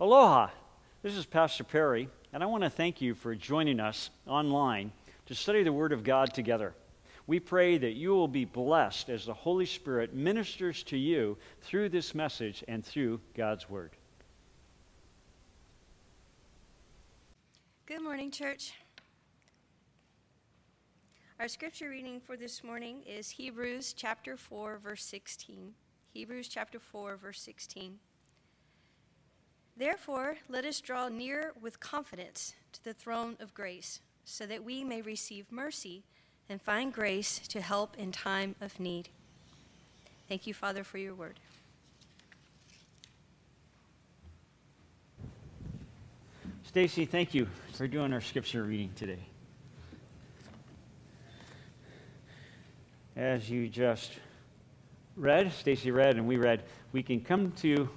Aloha. This is Pastor Perry, and I want to thank you for joining us online to study the Word of God together. We pray that you will be blessed as the Holy Spirit ministers to you through this message and through God's Word. Good morning, church. Our scripture reading for this morning is Hebrews chapter 4, verse 16. Hebrews chapter 4, verse 16. Therefore, let us draw near with confidence to the throne of grace, so that we may receive mercy and find grace to help in time of need. Thank you, Father, for your word. Stacy, thank you for doing our scripture reading today. As you just read, Stacy read, and we read, we can come to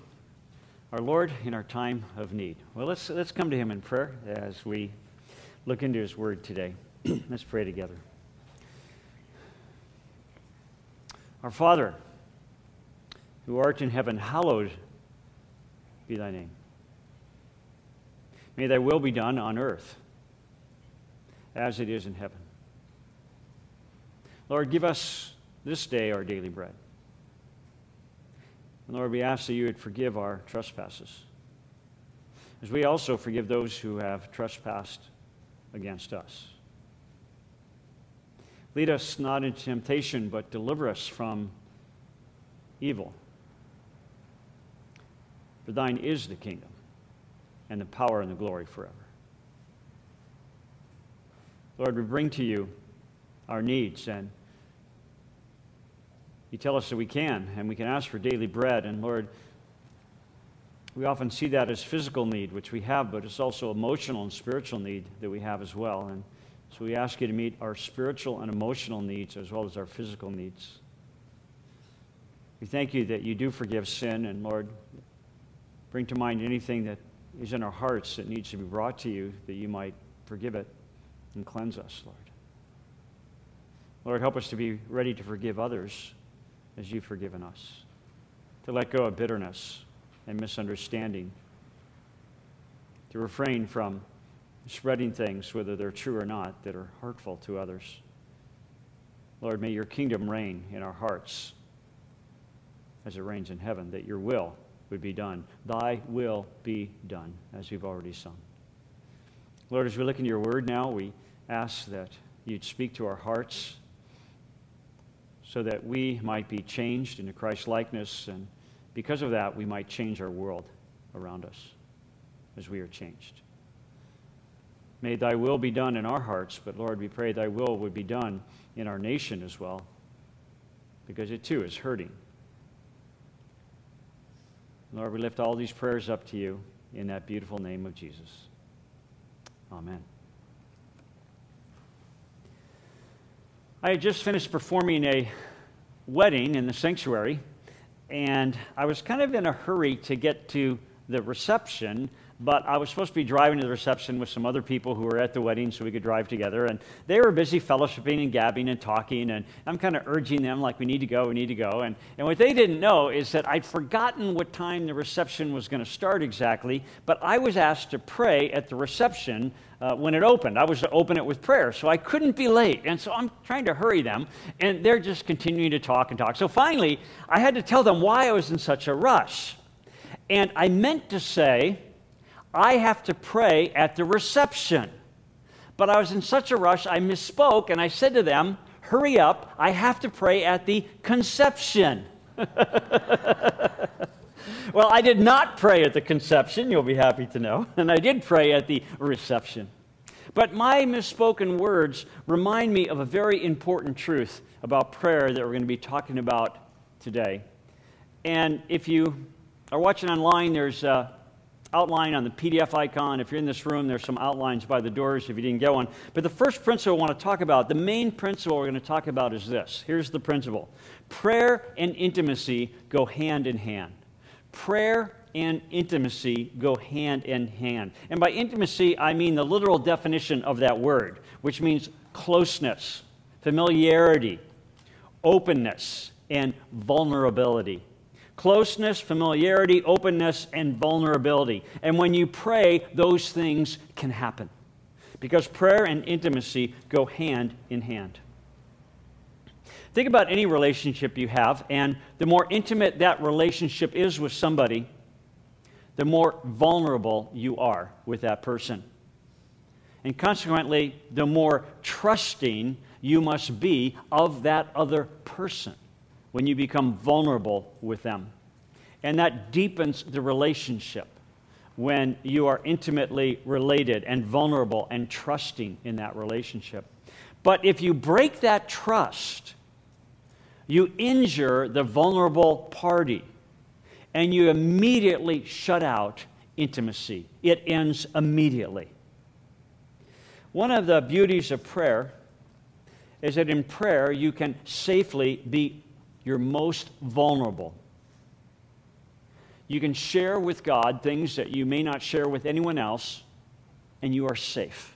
our Lord in our time of need. Well, let's, let's come to Him in prayer as we look into His Word today. let's pray together. Our Father, who art in heaven, hallowed be thy name. May thy will be done on earth as it is in heaven. Lord, give us this day our daily bread. And Lord, we ask that you would forgive our trespasses, as we also forgive those who have trespassed against us. Lead us not into temptation, but deliver us from evil. For thine is the kingdom, and the power and the glory forever. Lord, we bring to you our needs and you tell us that we can, and we can ask for daily bread. And Lord, we often see that as physical need, which we have, but it's also emotional and spiritual need that we have as well. And so we ask you to meet our spiritual and emotional needs as well as our physical needs. We thank you that you do forgive sin, and Lord, bring to mind anything that is in our hearts that needs to be brought to you, that you might forgive it and cleanse us, Lord. Lord, help us to be ready to forgive others as you've forgiven us, to let go of bitterness and misunderstanding, to refrain from spreading things, whether they're true or not, that are hurtful to others. Lord, may your kingdom reign in our hearts as it reigns in heaven, that your will would be done. Thy will be done, as we've already sung. Lord, as we look into your word now, we ask that you'd speak to our hearts so that we might be changed into Christ's likeness, and because of that, we might change our world around us as we are changed. May thy will be done in our hearts, but Lord, we pray thy will would be done in our nation as well, because it too is hurting. Lord, we lift all these prayers up to you in that beautiful name of Jesus. Amen. I had just finished performing a wedding in the sanctuary, and I was kind of in a hurry to get to the reception but I was supposed to be driving to the reception with some other people who were at the wedding so we could drive together. And they were busy fellowshipping and gabbing and talking. And I'm kind of urging them, like, we need to go, we need to go. And, and what they didn't know is that I'd forgotten what time the reception was going to start exactly, but I was asked to pray at the reception uh, when it opened. I was to open it with prayer, so I couldn't be late. And so I'm trying to hurry them, and they're just continuing to talk and talk. So finally, I had to tell them why I was in such a rush. And I meant to say, I have to pray at the reception. But I was in such a rush, I misspoke, and I said to them, Hurry up, I have to pray at the conception. well, I did not pray at the conception, you'll be happy to know, and I did pray at the reception. But my misspoken words remind me of a very important truth about prayer that we're going to be talking about today. And if you are watching online, there's uh, outline on the PDF icon. If you're in this room, there's some outlines by the doors if you didn't get one. But the first principle I want to talk about, the main principle we're going to talk about is this. Here's the principle prayer and intimacy go hand in hand. Prayer and intimacy go hand in hand. And by intimacy, I mean the literal definition of that word, which means closeness, familiarity, openness, and vulnerability. closeness, familiarity, openness, and vulnerability. And when you pray, those things can happen because prayer and intimacy go hand in hand. Think about any relationship you have, and the more intimate that relationship is with somebody, the more vulnerable you are with that person. And consequently, the more trusting you must be of that other person when you become vulnerable with them. And that deepens the relationship when you are intimately related and vulnerable and trusting in that relationship. But if you break that trust, you injure the vulnerable party and you immediately shut out intimacy. It ends immediately. One of the beauties of prayer is that in prayer you can safely be your most vulnerable. You can share with God things that you may not share with anyone else, and you are safe.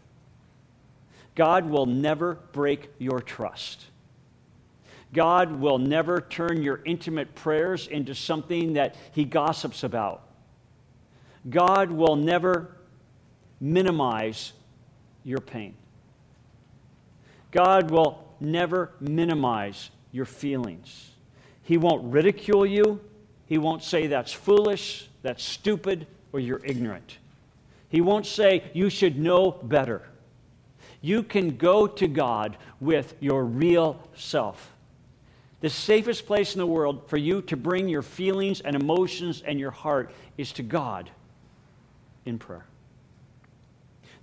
God will never break your trust. God will never turn your intimate prayers into something that he gossips about. God will never minimize your pain. God will never minimize your feelings. He won't ridicule you. He won't say that's foolish, that's stupid, or you're ignorant. He won't say you should know better. You can go to God with your real self. The safest place in the world for you to bring your feelings and emotions and your heart is to God in prayer.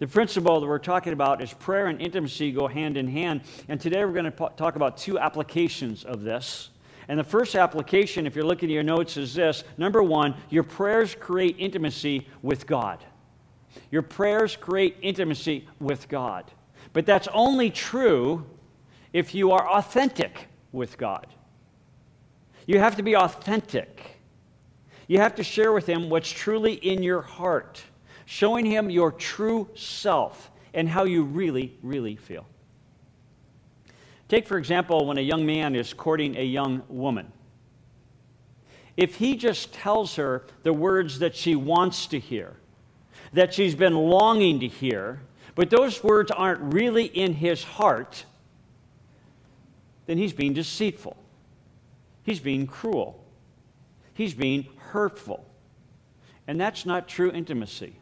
The principle that we're talking about is prayer and intimacy go hand in hand. And today we're going to talk about two applications of this. And the first application, if you're looking at your notes, is this number one, your prayers create intimacy with God. Your prayers create intimacy with God. But that's only true if you are authentic with God. You have to be authentic. You have to share with Him what's truly in your heart, showing Him your true self and how you really, really feel. Take, for example, when a young man is courting a young woman. If he just tells her the words that she wants to hear, that she's been longing to hear, but those words aren't really in his heart, then he's being deceitful. He's being cruel. He's being hurtful. And that's not true intimacy.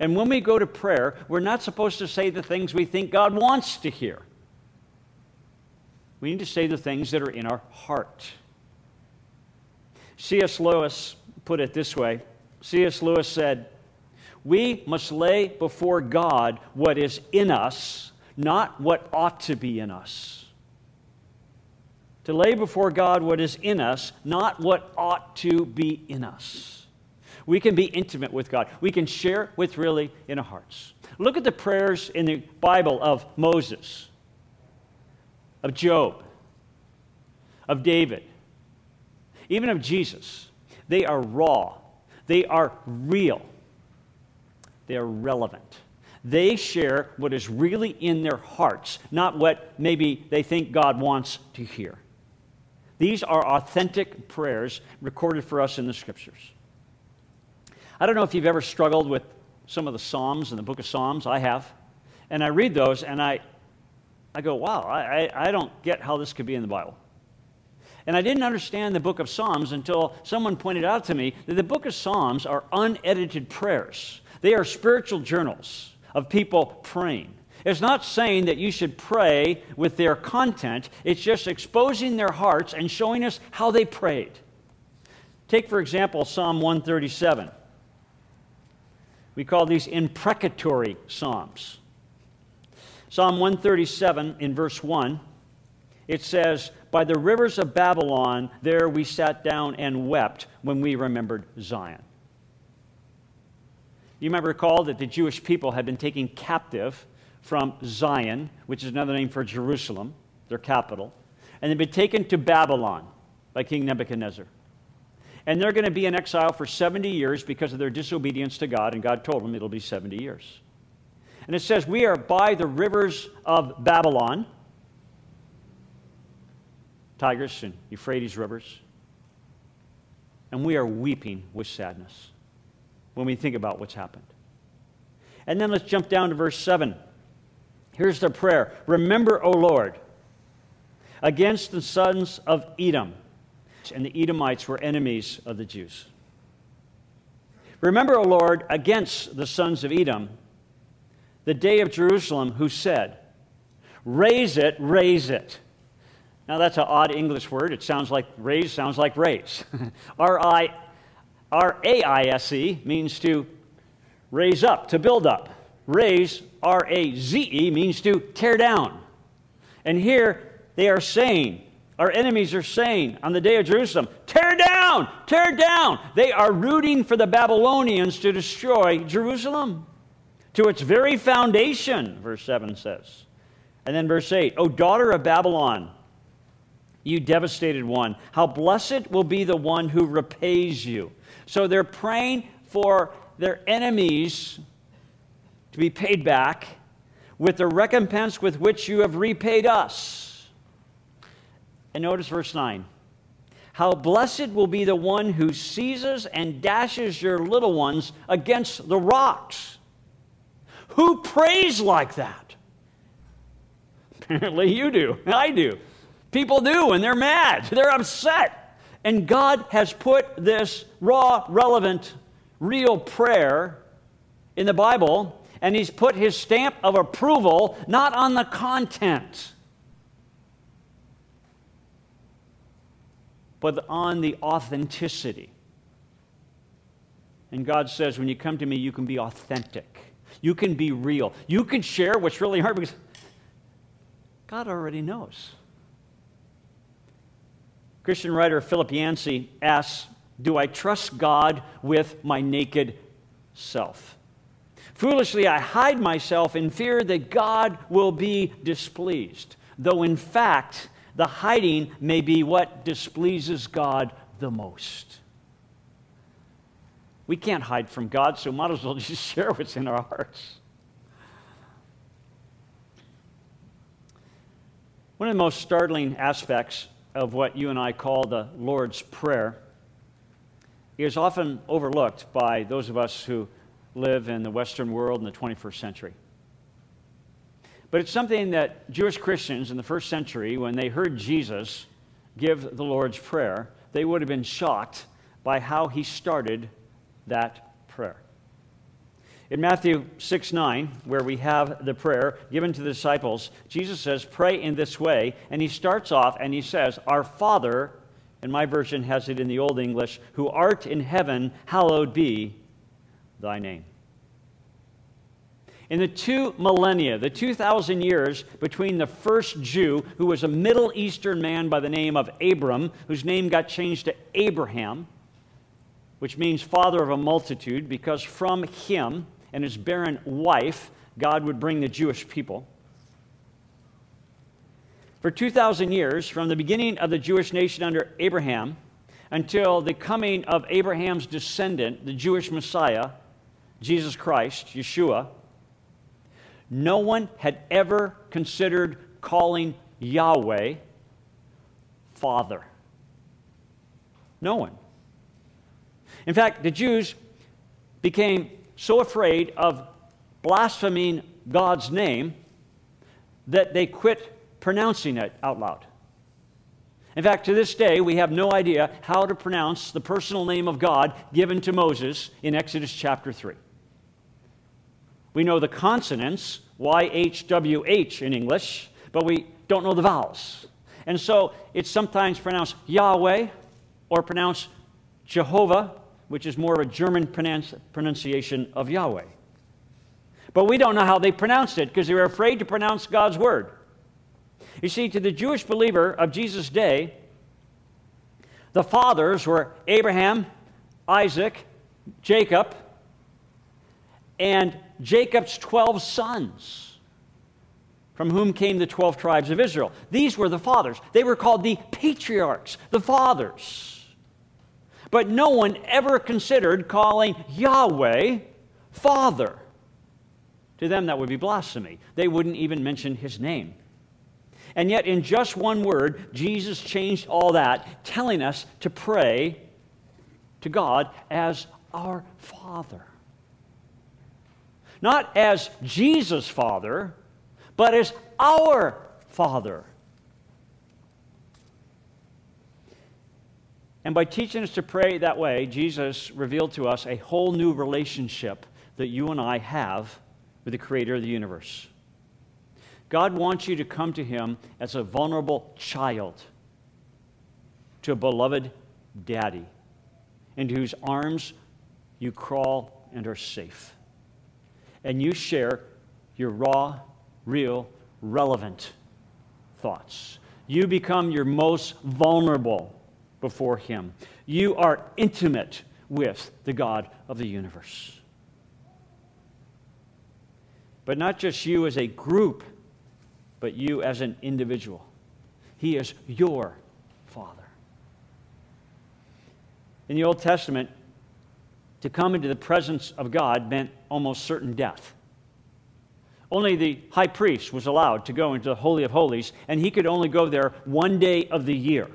And when we go to prayer, we're not supposed to say the things we think God wants to hear. We need to say the things that are in our heart. C.S. Lewis put it this way C.S. Lewis said, We must lay before God what is in us, not what ought to be in us. To lay before God what is in us, not what ought to be in us. We can be intimate with God. We can share with really in our hearts. Look at the prayers in the Bible of Moses of Job, of David, even of Jesus. They are raw, they are real, they are relevant. They share what is really in their hearts, not what maybe they think God wants to hear. These are authentic prayers recorded for us in the scriptures. I don't know if you've ever struggled with some of the Psalms in the book of Psalms. I have. And I read those and I, I go, wow, I, I don't get how this could be in the Bible. And I didn't understand the book of Psalms until someone pointed out to me that the book of Psalms are unedited prayers. They are spiritual journals of people praying. It's not saying that you should pray with their content, it's just exposing their hearts and showing us how they prayed. Take, for example, Psalm 137. We call these imprecatory Psalms. Psalm 137 in verse 1, it says, By the rivers of Babylon, there we sat down and wept when we remembered Zion. You might recall that the Jewish people had been taken captive from Zion, which is another name for Jerusalem, their capital, and they've been taken to Babylon by King Nebuchadnezzar. And they're going to be in exile for 70 years because of their disobedience to God, and God told them it'll be 70 years. And it says, We are by the rivers of Babylon, Tigris and Euphrates rivers. and we are weeping with sadness when we think about what's happened. And then let's jump down to verse 7. Here's the prayer Remember, O Lord, against the sons of Edom. And the Edomites were enemies of the Jews. Remember, O Lord, against the sons of Edom, the day of Jerusalem, who said, Raze it, raze it. Now that's an odd English word. It sounds like raise, sounds like raise. R I R A I S E means to raise up, to build up. Raze, R A Z E, means to tear down. And here they are saying, our enemies are saying on the day of Jerusalem, tear down, tear down. They are rooting for the Babylonians to destroy Jerusalem to its very foundation, verse 7 says. And then verse 8, O daughter of Babylon, you devastated one, how blessed will be the one who repays you. So they're praying for their enemies to be paid back with the recompense with which you have repaid us. And notice verse 9. How blessed will be the one who seizes and dashes your little ones against the rocks. Who prays like that? Apparently, you do. I do. People do, and they're mad. They're upset. And God has put this raw, relevant, real prayer in the Bible, and He's put His stamp of approval not on the content, but on the authenticity. And God says, when you come to me, you can be authentic. You can be real. You can share what's really hard because God already knows. Christian writer Philip Yancey asks, Do I trust God with my naked self? Foolishly, I hide myself in fear that God will be displeased, though in fact, the hiding may be what displeases God the most. We can't hide from God, so might as well just share what's in our hearts. One of the most startling aspects of what you and I call the Lord's Prayer is often overlooked by those of us who live in the Western world in the 21st century. But it's something that Jewish Christians in the first century, when they heard Jesus give the Lord's Prayer, they would have been shocked by how he started that prayer. In Matthew 6 9, where we have the prayer given to the disciples, Jesus says, Pray in this way. And he starts off and he says, Our Father, and my version has it in the Old English, who art in heaven, hallowed be thy name. In the two millennia, the 2,000 years between the first Jew, who was a Middle Eastern man by the name of Abram, whose name got changed to Abraham, which means father of a multitude, because from him and his barren wife, God would bring the Jewish people. For 2,000 years, from the beginning of the Jewish nation under Abraham until the coming of Abraham's descendant, the Jewish Messiah, Jesus Christ, Yeshua, no one had ever considered calling Yahweh Father. No one. In fact, the Jews became so afraid of blaspheming God's name that they quit pronouncing it out loud. In fact, to this day, we have no idea how to pronounce the personal name of God given to Moses in Exodus chapter 3. We know the consonants, YHWH in English, but we don't know the vowels. And so it's sometimes pronounced Yahweh or pronounced Jehovah which is more of a German pronunciation of Yahweh. But we don't know how they pronounced it because they were afraid to pronounce God's word. You see, to the Jewish believer of Jesus' day, the fathers were Abraham, Isaac, Jacob, and Jacob's 12 sons, from whom came the 12 tribes of Israel. These were the fathers. They were called the patriarchs, the fathers. But no one ever considered calling Yahweh Father. To them, that would be blasphemy. They wouldn't even mention his name. And yet, in just one word, Jesus changed all that, telling us to pray to God as our Father. Not as Jesus' Father, but as our Father. And by teaching us to pray that way, Jesus revealed to us a whole new relationship that you and I have with the Creator of the universe. God wants you to come to Him as a vulnerable child to a beloved daddy into whose arms you crawl and are safe. And you share your raw, real, relevant thoughts. You become your most vulnerable before Him. You are intimate with the God of the universe. But not just you as a group, but you as an individual. He is your Father. In the Old Testament, to come into the presence of God meant almost certain death. Only the high priest was allowed to go into the Holy of Holies, and he could only go there one day of the year.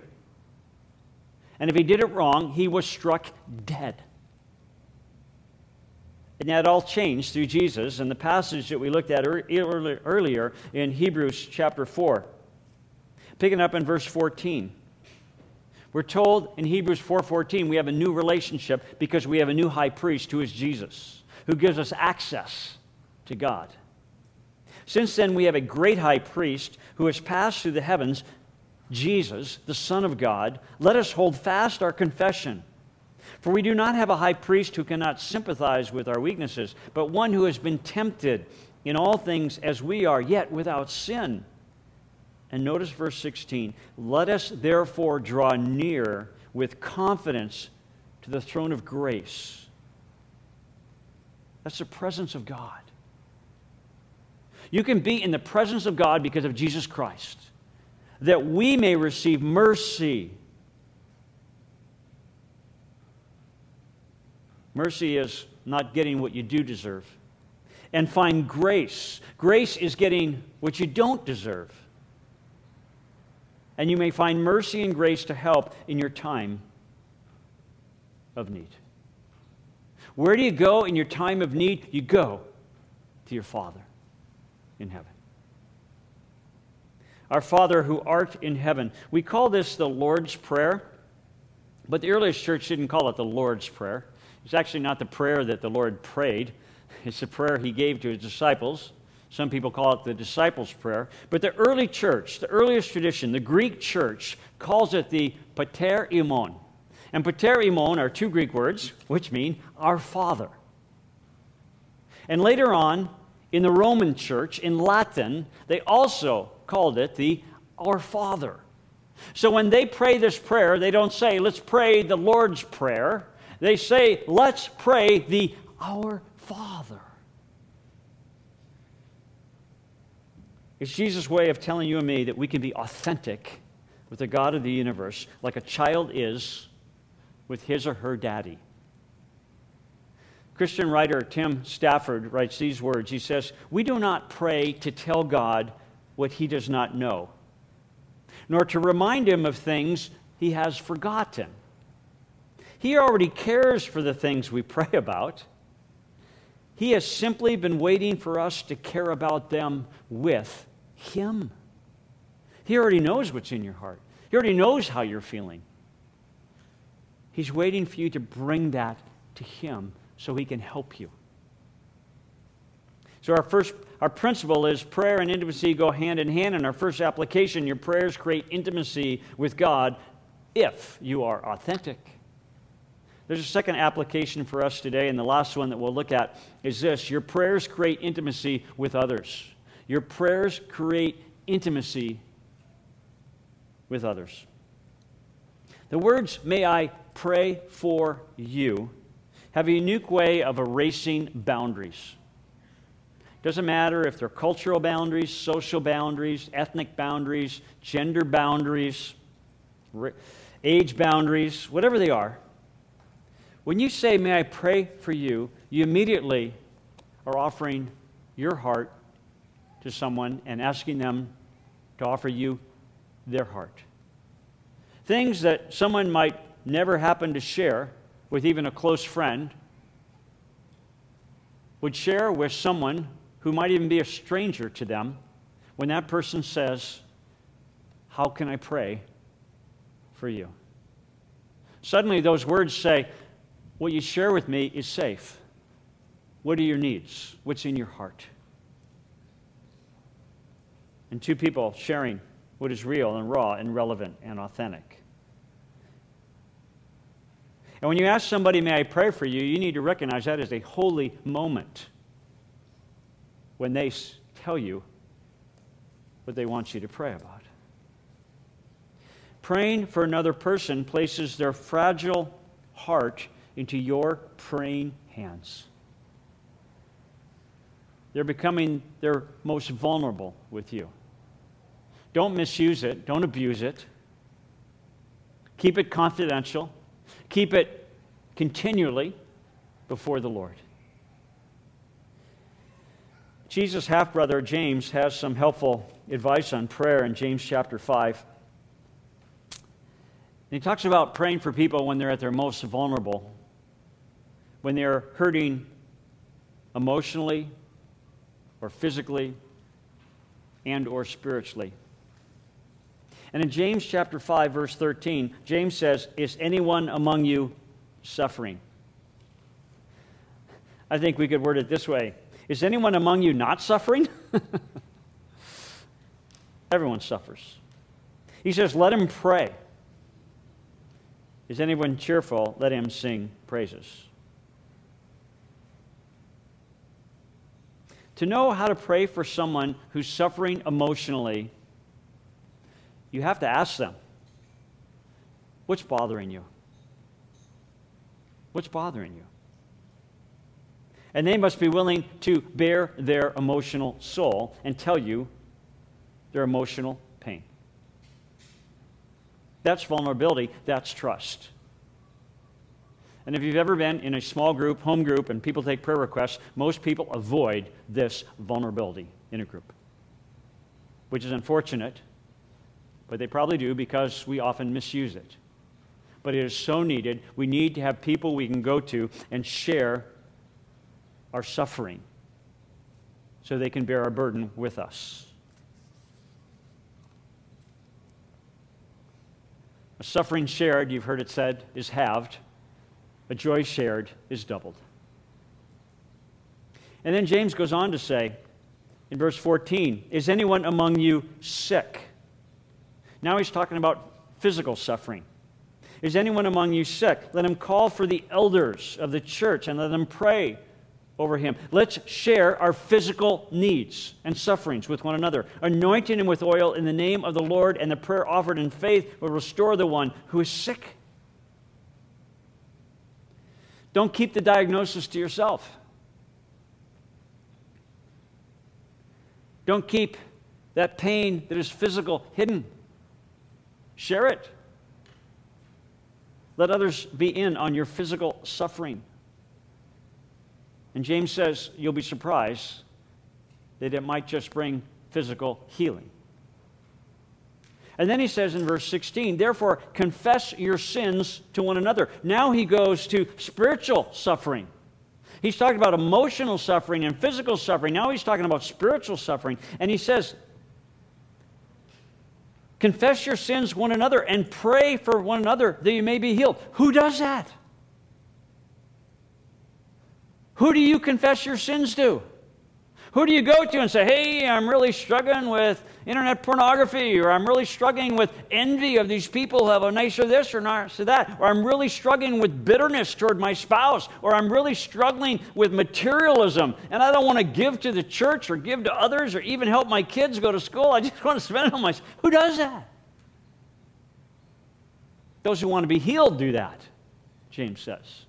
And if he did it wrong, he was struck dead. And that all changed through Jesus and the passage that we looked at earlier in Hebrews chapter 4. Picking up in verse 14. We're told in Hebrews 4:14 we have a new relationship because we have a new high priest who is Jesus, who gives us access to God. Since then we have a great high priest who has passed through the heavens, Jesus, the Son of God. Let us hold fast our confession. For we do not have a high priest who cannot sympathize with our weaknesses, but one who has been tempted in all things as we are, yet without sin. And notice verse 16 let us therefore draw near with confidence to the throne of grace. That's the presence of God. You can be in the presence of God because of Jesus Christ, that we may receive mercy. Mercy is not getting what you do deserve. And find grace. Grace is getting what you don't deserve and you may find mercy and grace to help in your time of need. Where do you go in your time of need? You go to your Father in heaven. Our Father who art in heaven. We call this the Lord's Prayer, but the earliest church didn't call it the Lord's Prayer. It's actually not the prayer that the Lord prayed, it's the prayer he gave to his disciples some people call it the disciples' prayer. But the early church, the earliest tradition, the Greek church, calls it the pater imon. And pater imon are two Greek words, which mean our Father. And later on, in the Roman church, in Latin, they also called it the Our Father. So when they pray this prayer, they don't say, let's pray the Lord's Prayer. They say, let's pray the Our Father. It's Jesus' way of telling you and me that we can be authentic with the God of the universe like a child is with his or her daddy. Christian writer Tim Stafford writes these words. He says, We do not pray to tell God what he does not know, nor to remind him of things he has forgotten. He already cares for the things we pray about. He has simply been waiting for us to care about them with him. He already knows what's in your heart, He already knows how you're feeling. He's waiting for you to bring that to Him so He can help you. So, our first our principle is prayer and intimacy go hand in hand. In our first application, your prayers create intimacy with God if you are authentic. There's a second application for us today, and the last one that we'll look at is this your prayers create intimacy with others. Your prayers create intimacy with others. The words, may I pray for you, have a unique way of erasing boundaries. Doesn't matter if they're cultural boundaries, social boundaries, ethnic boundaries, gender boundaries, age boundaries, whatever they are. When you say, May I pray for you, you immediately are offering your heart to someone and asking them to offer you their heart. Things that someone might never happen to share with even a close friend, would share with someone who might even be a stranger to them when that person says, How can I pray for you? Suddenly, those words say, What you share with me is safe. What are your needs? What's in your heart? And two people sharing what is real and raw and relevant and authentic. And when you ask somebody, May I pray for you? you need to recognize that as a holy moment when they tell you what they want you to pray about. Praying for another person places their fragile heart into your praying hands. They're becoming their most vulnerable with you. Don't misuse it, don't abuse it. Keep it confidential. Keep it continually before the Lord. Jesus' half brother, James, has some helpful advice on prayer in James chapter 5. And he talks about praying for people when they're at their most vulnerable, when they're hurting emotionally or physically and or spiritually. And in James chapter 5 verse 13, James says, "Is anyone among you suffering?" I think we could word it this way. Is anyone among you not suffering? Everyone suffers. He says, "Let him pray." Is anyone cheerful? Let him sing praises. To know how to pray for someone who's suffering emotionally you have to ask them what's bothering you? What's bothering you? And they must be willing to bear their emotional soul and tell you their emotional pain. That's vulnerability, that's trust. And if you've ever been in a small group, home group, and people take prayer requests, most people avoid this vulnerability in a group, which is unfortunate but they probably do because we often misuse it. But it is so needed. We need to have people we can go to and share our suffering so they can bear our burden with us. A suffering shared, you've heard it said, is halved. A joy shared is doubled. And then James goes on to say in verse 14 Is anyone among you sick? Now he's talking about physical suffering. Is anyone among you sick? Let him call for the elders of the church and let them pray over him. Let's share our physical needs and sufferings with one another, anointing him with oil in the name of the Lord, and the prayer offered in faith will restore the one who is sick. Don't keep the diagnosis to yourself. Don't keep that pain that is physical hidden. Share it. Let others be in on your physical suffering. And James says you'll be surprised that it might just bring physical healing. And then he says in verse 16, therefore confess your sins to one another. Now he goes to spiritual suffering. He's talking about emotional suffering and physical suffering. Now he's talking about spiritual suffering. And he says, Confess your sins one another and pray for one another that you may be healed. Who does that? Who do you confess your sins to? Who do you go to and say, hey, I'm really struggling with internet pornography, or I'm really struggling with envy of these people who have a nicer this or nicer that, or I'm really struggling with bitterness toward my spouse, or I'm really struggling with materialism, and I don't want to give to the church or give to others or even help my kids go to school. I just want to spend it on myself. Who does that? Those who want to be healed do that, James says.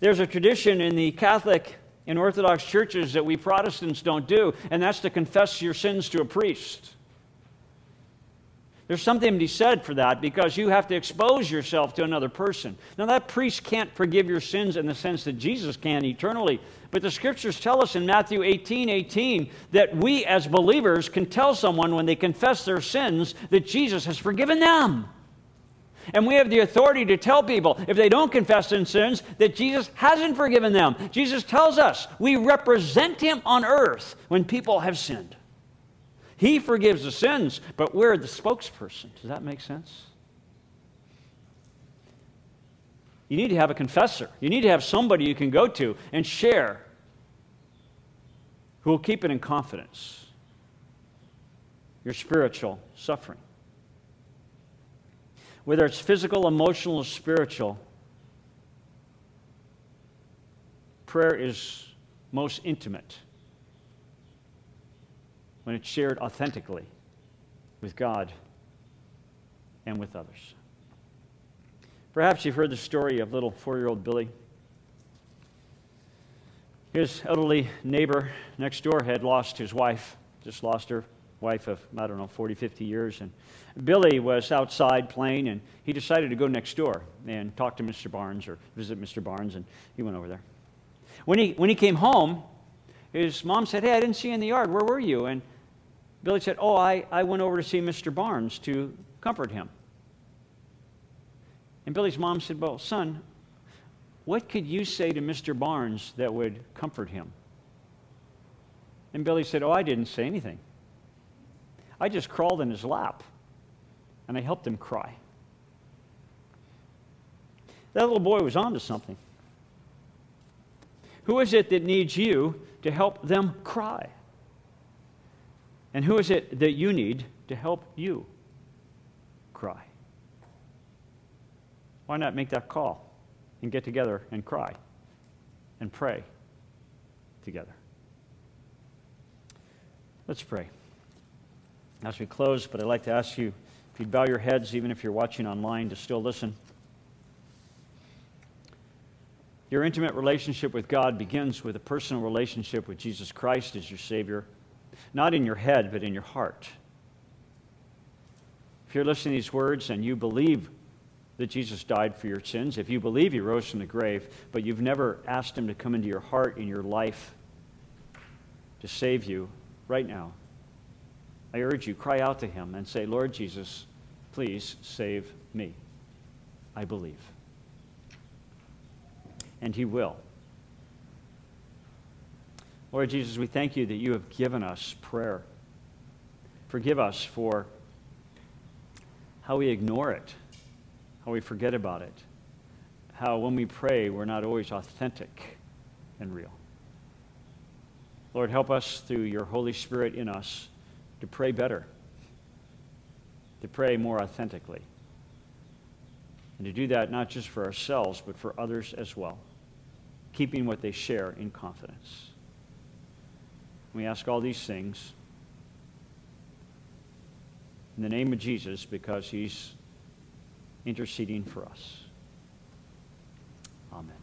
There's a tradition in the Catholic in Orthodox churches that we Protestants don't do, and that's to confess your sins to a priest. There's something to be said for that because you have to expose yourself to another person. Now, that priest can't forgive your sins in the sense that Jesus can eternally, but the scriptures tell us in Matthew 18 18 that we as believers can tell someone when they confess their sins that Jesus has forgiven them. And we have the authority to tell people, if they don't confess their sins, that Jesus hasn't forgiven them. Jesus tells us we represent him on earth when people have sinned. He forgives the sins, but we're the spokesperson. Does that make sense? You need to have a confessor. You need to have somebody you can go to and share who will keep it in confidence. Your spiritual suffering. Whether it's physical, emotional, or spiritual, prayer is most intimate when it's shared authentically with God and with others. Perhaps you've heard the story of little four year old Billy. His elderly neighbor next door had lost his wife, just lost her wife of, I don't know, 40, 50 years. And Billy was outside playing, and he decided to go next door and talk to Mr. Barnes or visit Mr. Barnes, and he went over there. When he, when he came home, his mom said, Hey, I didn't see you in the yard. Where were you? And Billy said, Oh, I, I went over to see Mr. Barnes to comfort him. And Billy's mom said, Well, son, what could you say to Mr. Barnes that would comfort him? And Billy said, Oh, I didn't say anything. I just crawled in his lap and I helped him cry. That little boy was on to something. Who is it that needs you to help them cry? And who is it that you need to help you cry? Why not make that call and get together and cry and pray together? Let's pray. As we close, but I'd like to ask you if you'd bow your heads, even if you're watching online, to still listen. Your intimate relationship with God begins with a personal relationship with Jesus Christ as your Savior, not in your head, but in your heart. If you're listening to these words and you believe that Jesus died for your sins, if you believe he rose from the grave, but you've never asked him to come into your heart, in your life, to save you right now, I urge you, cry out to him and say, Lord Jesus, please save me. I believe. And he will. Lord Jesus, we thank you that you have given us prayer. Forgive us for how we ignore it how we forget about it, how when we pray, we're not always authentic and real. Lord, help us through your Holy Spirit in us to pray better, to pray more authentically, and to do that not just for ourselves, but for others as well, keeping what they share in confidence. We ask all these things in the name of Jesus because he's interceding for us. Amen.